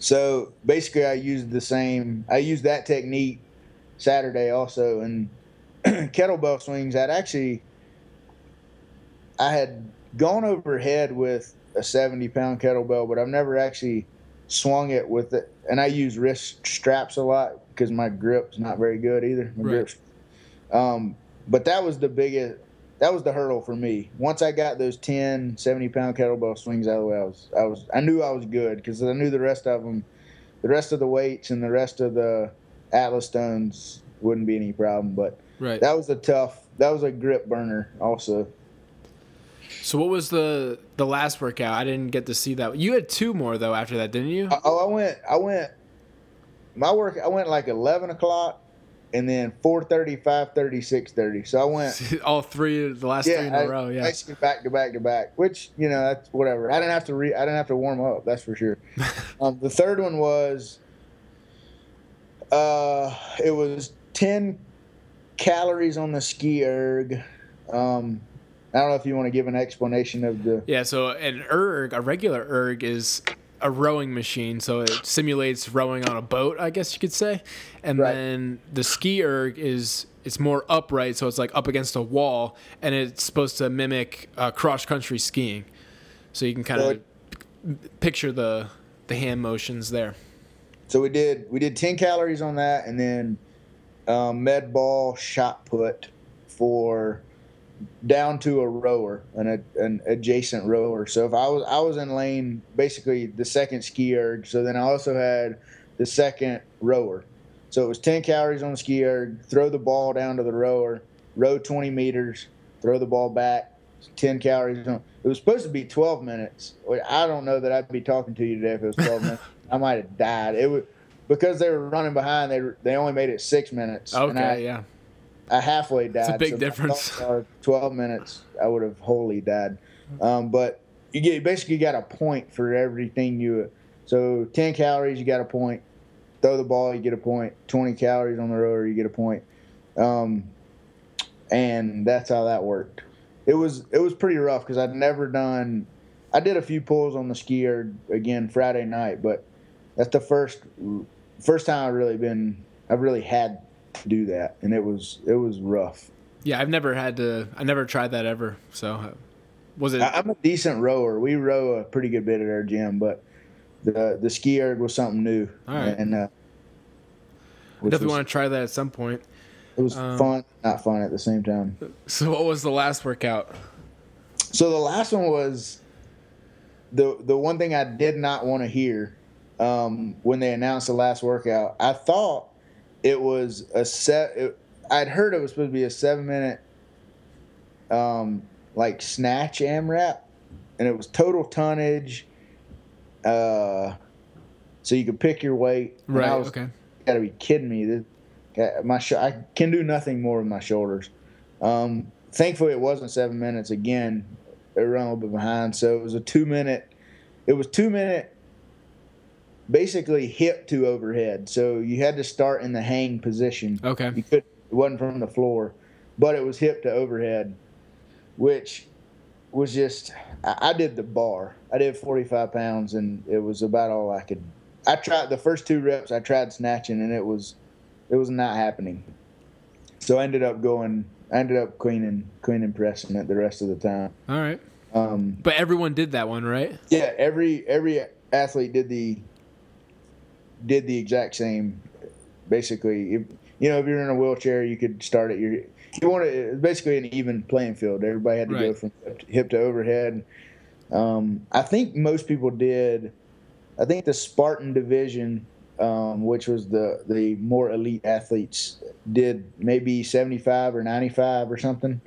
So basically, I used the same. I used that technique Saturday also, and kettlebell swings. I'd actually, I had gone overhead with a 70 pound kettlebell, but I've never actually swung it with it. And I use wrist straps a lot because my grip's not very good either. My
Right.
grip's, um, but that was the biggest. That was the hurdle for me. Once I got those 10, 70 pound kettlebell swings out of the way, I was, I was, I knew I was good because I knew the rest of them, the rest of the weights and the rest of the Atlas stones wouldn't be any problem. But
Right.
that was a tough, that was a grip burner also.
so what was the the last workout? I didn't get to see that. You had two more though after that, didn't you?
Oh, I went, I went, my work, I went like 11 o'clock and then 4.30, 5.30, 6.30. So I went,
All three, the last three in
I-
a row. Yeah.
basically back to back to back, which, you know, that's whatever. I didn't have to re, I didn't have to warm up. That's for sure. um, the third one was, uh, it was 10 calories on the ski erg. Um, I don't know if you want to give an explanation of the,
Yeah, so an erg, a regular erg, is a rowing machine. So it simulates rowing on a boat, I guess you could say. And
Right.
then the ski erg is it's more upright, so it's like up against a wall, and it's supposed to mimic uh, cross country skiing. So you can kind
So
of picture the the hand motions there.
So we did we did ten calories on that, and then um, med ball shot put for down to a rower, an, an adjacent rower. So if I was I was in lane basically the second ski erg. So then I also had the second rower. So it was ten calories on the ski erg. Throw the ball down to the rower. Row twenty meters. Throw the ball back. Ten calories on. It was supposed to be twelve minutes. Well, I don't know that I'd be talking to you today if it was twelve minutes. I might have died. It was because they were running behind. They they only made it six minutes. and I,
Okay, yeah.
I halfway died.
a big
so
difference.
Twelve minutes, I would have wholly died. Um, but you get basically got a point for everything you. So ten calories, you got a point. Throw the ball, you get a point. Twenty calories on the rower, you get a point. Um, and that's how that worked. It was it was pretty rough because I'd never done. I did a few pulls on the ski erg again Friday night, but that's the first first time I've really been. I've really had do that, and it was it was rough.
Yeah, I've never had to. I never tried that ever. So uh, was it?
I, I'm a decent rower. We row a pretty good bit at our gym, but the the ski erg was something new,
All right.
and uh, which
definitely
was,
want to try that at some point.
it was
um,
fun, not fun at the same time.
So what was the last workout?
So the last one was the the one thing I did not want to hear um, when they announced the last workout. I thought it was a set. It, I'd heard it was supposed to be a seven minute, um, like snatch AMRAP, and it was total tonnage. Uh, so you could pick your weight. And
Right.
I was,
okay.
Got to be kidding me! This, my sh- I can do nothing more with my shoulders. Um, thankfully, it wasn't seven minutes. Again, It ran a little bit behind, so it was a two minute. It was two minute, basically hip to overhead. So you had to start in the hang position.
Okay.
You could. It wasn't from the floor, but it was hip to overhead. which was just I, I did the bar. I did 45 pounds, and it was about all I could. I tried the first two reps. I tried snatching, and it was it was not happening. So I ended up going. I ended up cleaning cleaning pressing it the rest of the time.
All right.
Um,
But everyone did that one, right?
yeah, every every athlete did the did the exact same. Basically, if, you know, if you're in a wheelchair, you could start at your. You want to basically an even playing field. Everybody had to go from hip to, hip to overhead. Um, I think most people did. I think the Spartan division, um, which was the the more elite athletes, did maybe 75 or 95 or something.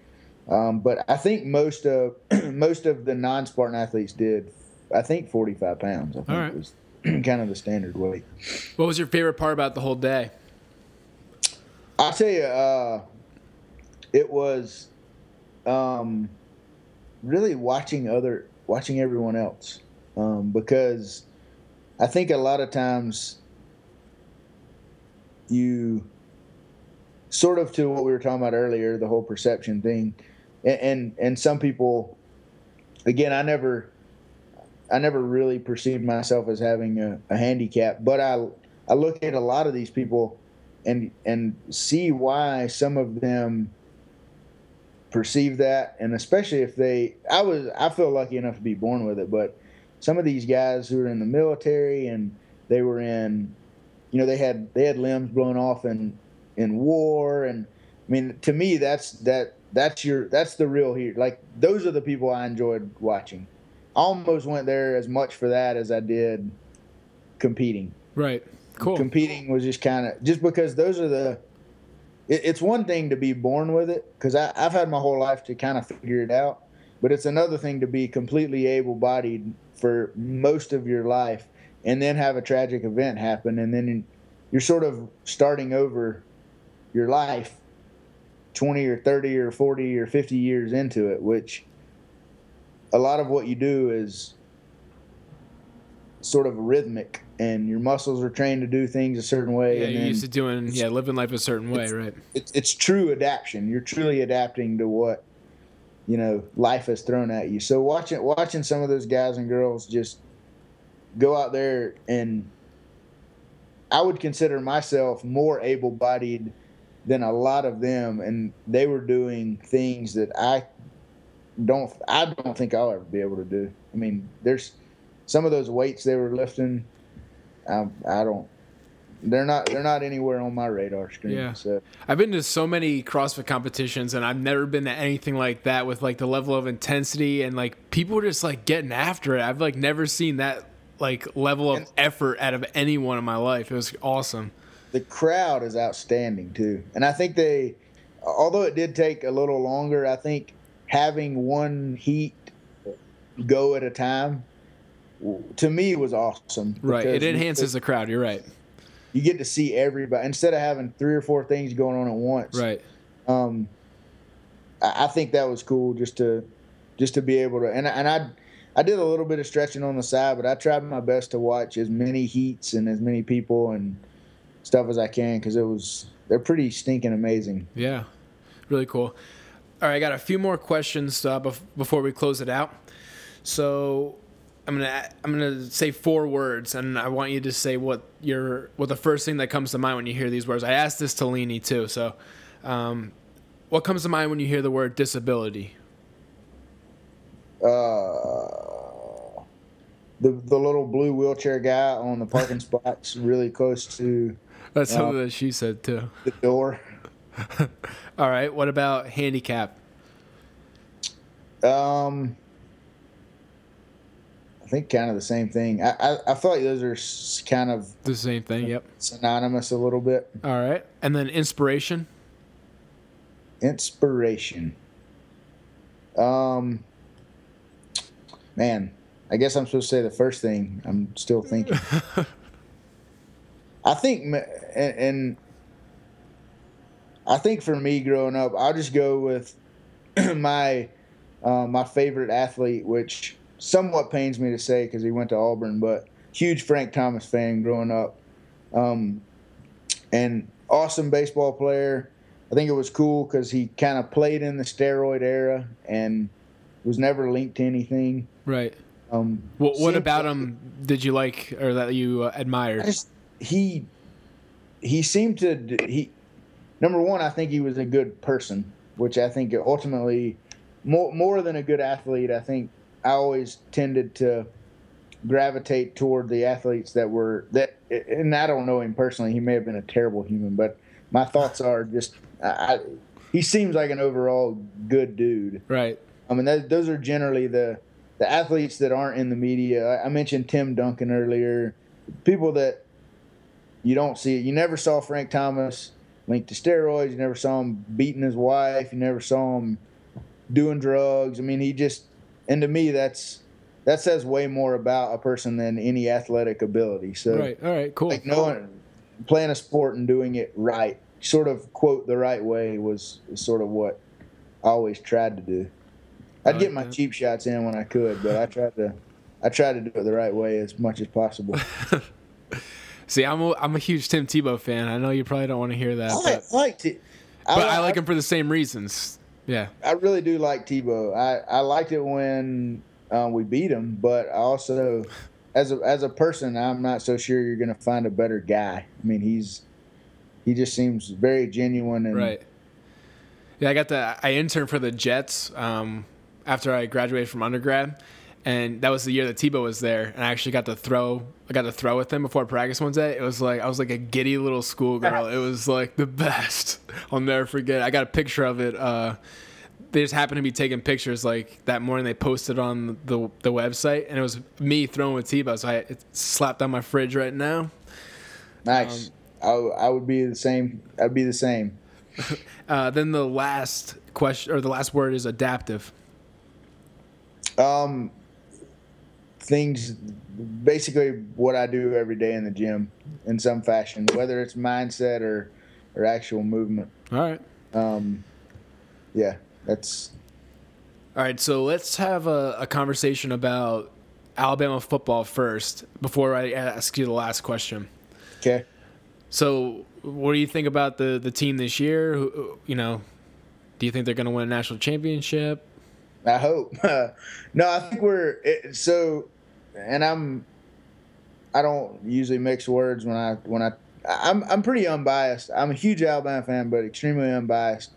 Um, but I think most of most of the non-Spartan athletes did. I think 45 pounds. I think
All right.
was kind of the standard weight.
What was your favorite part about the whole day?
I'll tell you, uh, it was um, really watching other watching everyone else um, because I think a lot of times you sort of to what we were talking about earlier, the whole perception thing, and and, and some people, again, I never. I never really perceived myself as having a, a handicap, but I I look at a lot of these people and and see why some of them perceive that. And especially if they I was I feel lucky enough to be born with it but some of these guys who are in the military and they were in you know they had they had limbs blown off in in war. And I mean to me that's that that's your that's the real here like those are the people I enjoyed watching almost went there as much for that as I did competing
Right. Cool.
competing was just kind of just because those are the it, it's one thing to be born with it because i've had my whole life to kind of figure it out but it's another thing to be completely able-bodied for most of your life and then have a tragic event happen and then you're sort of starting over your life 20 or 30 or 40 or 50 years into it which a lot of what you do is sort of rhythmic and your muscles are trained to do things a certain way
yeah,
and
you're used to doing yeah, living life a certain way, right?
it's, it's true adaptation you're truly adapting to what you know life has thrown at you so watching watching some of those guys and girls just go out there and i would consider myself more able-bodied than a lot of them and they were doing things that i don't i don't think i'll ever be able to do i mean there's some of those weights they were lifting i, I don't they're not they're not anywhere on my radar screen
Yeah.
so
I've been to so many CrossFit competitions and I've never been to anything like that with like the level of intensity and like people just like getting after it. I've like never seen that like level of effort out of anyone in my life. It was awesome.
the crowd is outstanding too. And I think they, although it did take a little longer, I think having one heat go at a time to me was awesome.
Right. It enhances the crowd. You're right.
You get to see everybody instead of having three or four things going on at once.
Right.
Um, I, I think that was cool just to, just to be able to, and and I, I did a little bit of stretching on the side, but I tried my best to watch as many heats and as many people and stuff as I can because it was they're pretty stinking amazing.
Yeah. Really cool. All right, I got a few more questions uh, bef- before we close it out. So I'm gonna I'm gonna say four words, and I want you to say what your what the first thing that comes to mind when you hear these words. I asked this to Leany too. So, um, what comes to mind when you hear the word disability?
Uh, the the little blue wheelchair guy on the parking spots really close to
That's something that she said too.
the door.
All right. What about handicap?
Um, I think kind of the same thing. I I, I feel like those are kind of
The same thing. Yep.
synonymous a little bit.
All right. And then inspiration.
Inspiration. Um, man, I guess I'm supposed to say the first thing. I'm still thinking. I think, and, and I think for me growing up, I'll just go with my uh, my favorite athlete, which somewhat pains me to say because he went to Auburn, but huge Frank Thomas fan growing up, um, and awesome baseball player. I think it was cool because he kind of played in the steroid era and was never linked to anything.
Right.
Um,
What, what about him did you like or that you uh,
I
admired?
just he he seemed to he number one I think he was a good person, which I think ultimately more more than a good athlete. I think I always tended to gravitate toward the athletes that were that and I don't know him personally. He may have been a terrible human, but my thoughts are just I, he seems like an overall good dude.
Right.
I mean, that, those are generally the the athletes that aren't in the media. I, I mentioned Tim Duncan earlier. People that you don't see. You never saw Frank Thomas linked to steroids. You never saw him beating his wife. You never saw him doing drugs. I mean, he just and to me, that's that says way more about a person than any athletic ability. So,
Right. All right. Cool.
like knowing playing a sport and doing it right, sort of quote the right way was sort of what I always tried to do. I'd get my cheap shots in when I could, but I tried to I tried to do it the right way as much as possible.
See, I'm a, I'm a huge Tim Tebow fan. I know you probably don't want to hear that,
I
but,
liked it.
but I like him for the same reasons. Yeah.
I really do like Tebow. I, I liked it when um, we beat him, but also, as a as a person, I'm not so sure you're going to find a better guy. I mean, he's he just seems very genuine and
Right. Yeah, I got the I interned for the Jets um, after I graduated from undergrad, and that was the year that Tebow was there, and I actually got to throw. I got to throw with him before practice one day. It was like I was like a giddy little schoolgirl. it was like the best. I'll never forget. I got a picture of it. Uh, they just happened to be taking pictures like that morning. They posted on the the website, and it was me throwing with Tebow. So I it's slapped on my fridge right now.
nice. I, I would be the same. I'd be the same.
Uh, then the last question or the last word is adaptive.
Um, things, basically what I do every day in the gym, in some fashion, whether it's mindset or or actual movement.
All right.
Um, yeah, that's
All right, so let's have a, a conversation about Alabama football first before I ask you the last question.
okay.
So, what do you think about the, the team this year? You know, do you think they're going to win a national championship?
I hope. no, I think we're it, so, and I'm. I don't usually mix words when I when I I'm I'm pretty unbiased. I'm a huge Alabama fan, but extremely unbiased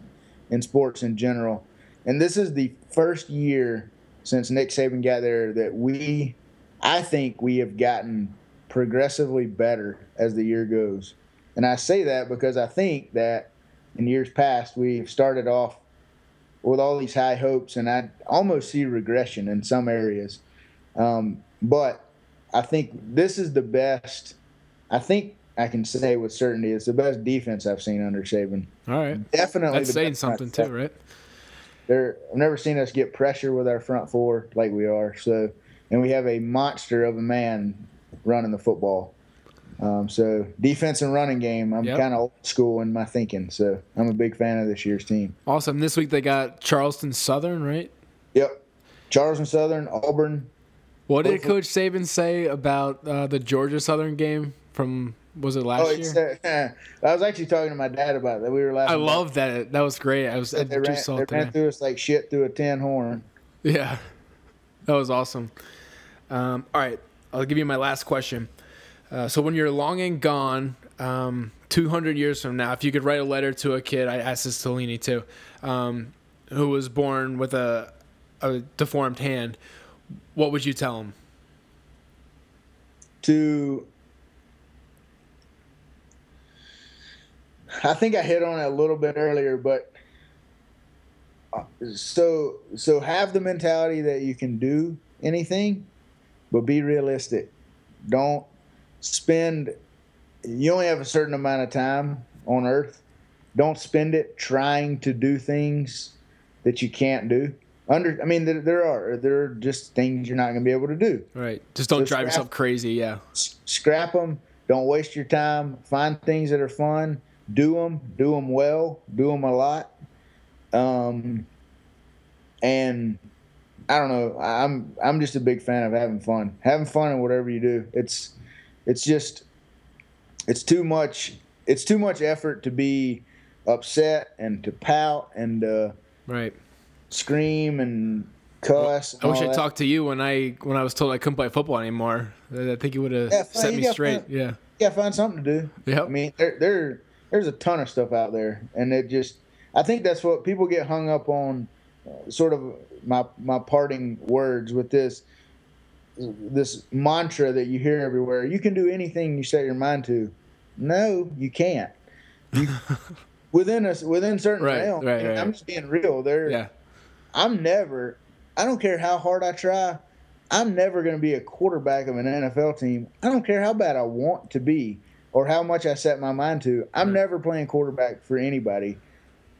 in sports in general. And this is the first year since Nick Saban got there that we, I think we have gotten progressively better as the year goes. And I say that because I think that in years past we've started off with all these high hopes, and I almost see regression in some areas. Um, but I think this is the best. I think I can say with certainty it's the best defense I've seen under Saban.
All right.
Definitely,
That's saying something too, right?
There, I've never seen us get pressure with our front four like we are. So, and we have a monster of a man running the football. Um, so defense and running game, I'm
Yep.
kind of old school in my thinking. So I'm a big fan of this year's team.
Awesome. This week they got Charleston Southern, right?
Yep, Charleston Southern, Auburn.
What did Coach Saban say about uh, the Georgia Southern game from, was it last
Oh,
year?
it's, uh, I was actually talking to my dad about that. We were laughing.
I love that. That was great. I was I.
They ran, they ran through us like shit through a tin horn.
Yeah, that was awesome. Um, all right, I'll give you my last question. Uh, so when you're long and gone, um, 200 years from now, if you could write a letter to a kid, I asked this to Lini too, um, who was born with a, a deformed hand, what would you tell them?
to I think I hit on it a little bit earlier, but uh, so so have the mentality that you can do anything, but be realistic. Don't spend you only have a certain amount of time on earth. Don't spend it trying to do things that you can't do. Under I mean there, there are there are just things you're not going to be able to do
Right, just don't
So
drive
scrap-
yourself crazy. Yeah,
scrap them. Don't waste your time. Find things that are fun. Do them. Do them well. Do them a lot. Um, and I don't know. I'm I'm just a big fan of having fun. Having fun in whatever you do. It's it's just it's too much. It's too much effort to be upset and to pout and uh,
Right.
Scream and cuss. and
I wish I
that.
talked to you when I when I was told I couldn't play football anymore. I think you would have
Yeah,
set me straight.
fun.
Yeah.
Gotta find something to do.
Yeah,
I mean, there, there, there's a ton of stuff out there, and it just, I think that's what people get hung up on. Uh, sort of my my parting words with this, this mantra that you hear everywhere. You can do anything you set your mind to. No, you can't. You, within us, within certain
Right,
realms.
right, right.
I'm just being real. There,
Yeah.
I'm never. I don't care how hard I try. I'm never going to be a quarterback of an NFL team. I don't care how bad I want to be or how much I set my mind to. I'm never playing quarterback for anybody.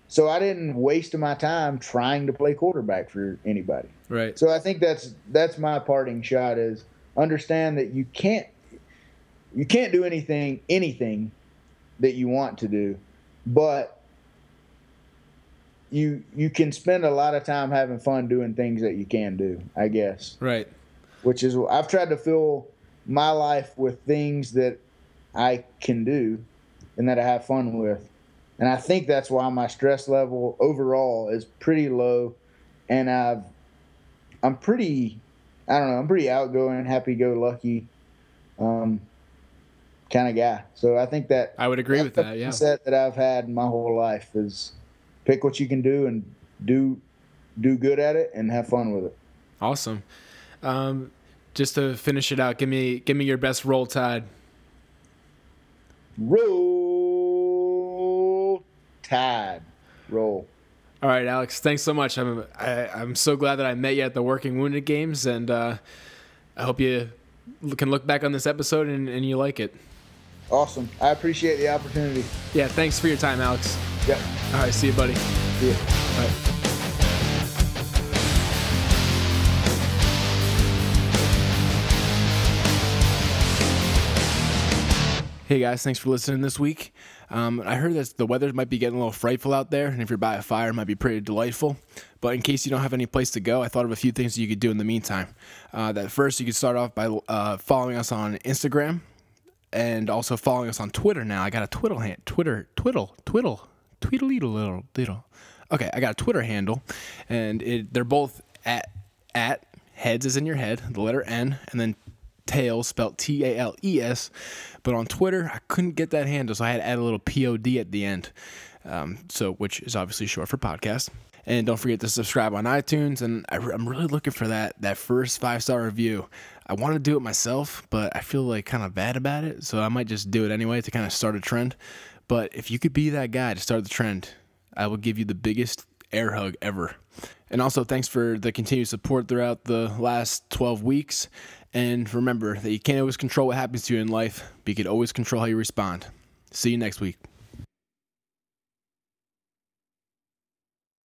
So I didn't waste my time trying to play quarterback for anybody.
Right.
So I think that's that's my parting shot is understand that you can't you can't do anything anything that you want to do, but you you can spend a lot of time having fun doing things that you can do, I guess.
Right.
Which is I've tried to fill my life with things that I can do and that I have fun with. And I think that's why my stress level overall is pretty low and I've I'm pretty I don't know, I'm pretty outgoing, happy go lucky um kind of guy. So I think that
I would agree with that. Yeah.
mindset that I've had my whole life is pick what you can do and do do good at it and have fun with it.
Awesome. Um, just to finish it out, give me give me your best roll tide.
Roll tide. Roll.
All right, Alex. Thanks so much. I'm I, I'm so glad that I met you at the Working Wounded Games, and uh, I hope you can look back on this episode and, and you like it.
Awesome. I appreciate the opportunity.
Yeah. Thanks for your time, Alex.
Yep.
All right. See you, buddy.
See you.
Bye. Hey guys, thanks for listening this week. Um, I heard that the weather might be getting a little frightful out there, and if you're by a fire, it might be pretty delightful. But in case you don't have any place to go, I thought of a few things you could do in the meantime. Uh, that first, you could start off by uh, following us on Instagram and also following us on Twitter now. I got a Twiddle hand, Twitter, twiddle, twiddle, tweedledee little, little. Okay, I got a Twitter handle, and it, they're both at at heads is in your head, the letter N, and then tails spelled T A L E S. But on Twitter, I couldn't get that handle, so I had to add a little P O D at the end. Um, so which is obviously short for podcast. And don't forget to subscribe on iTunes. And I, am really looking for that that first five star review. I want to do it myself, but I feel like kind of bad about it, so I might just do it anyway to kind of start a trend. But if you could be that guy to start the trend, I will give you the biggest air hug ever. And also, thanks for the continued support throughout the last 12 weeks. And remember that you can't always control what happens to you in life, but you can always control how you respond. See you next week.